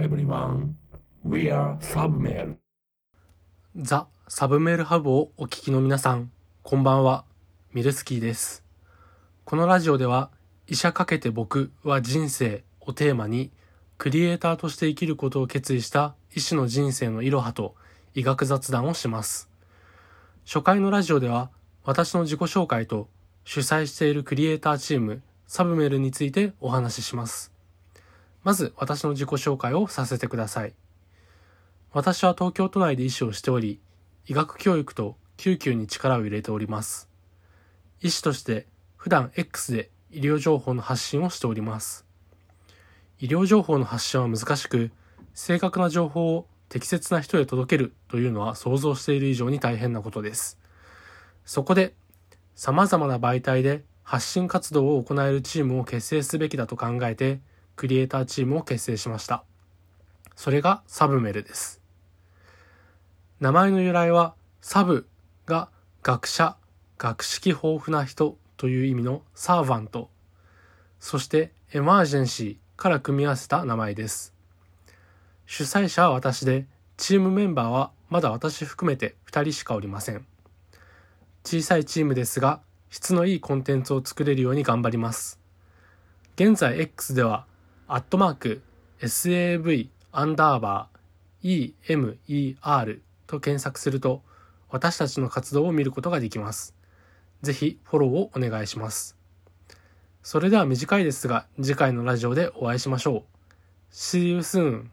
everyone. We are Submail. ザ・サブメールハブをお聞きの皆さん、こんばんは。ミルスキーです。このラジオでは、医者かけて僕は人生をテーマに、クリエイターとして生きることを決意した医師の人生のいろはと医学雑談をします。初回のラジオでは、私の自己紹介と主催しているクリエイターチーム、サブメールについてお話しします。まず、私の自己紹介をさせてください。私は東京都内で医師をしており、医学教育と救急に力を入れております。医師として普段 X で医療情報の発信をしております。医療情報の発信は難しく、正確な情報を適切な人へ届けるというのは想像している以上に大変なことです。そこで、様々な媒体で発信活動を行えるチームを結成すべきだと考えて、クリエイターチームを結成しました。それがサブメルです。名前の由来は、サブが学者、学識豊富な人という意味のサーヴァント、そしてエマージェンシーから組み合わせた名前です。主催者は私で、チームメンバーはまだ私含めて2人しかおりません。小さいチームですが、質のいいコンテンツを作れるように頑張ります。現在 X では、アットマーク SAV アンダーバー EMER と検索すると私たちの活動を見ることができます。ぜひフォローをお願いします。それでは短いですが次回のラジオでお会いしましょう。See you soon!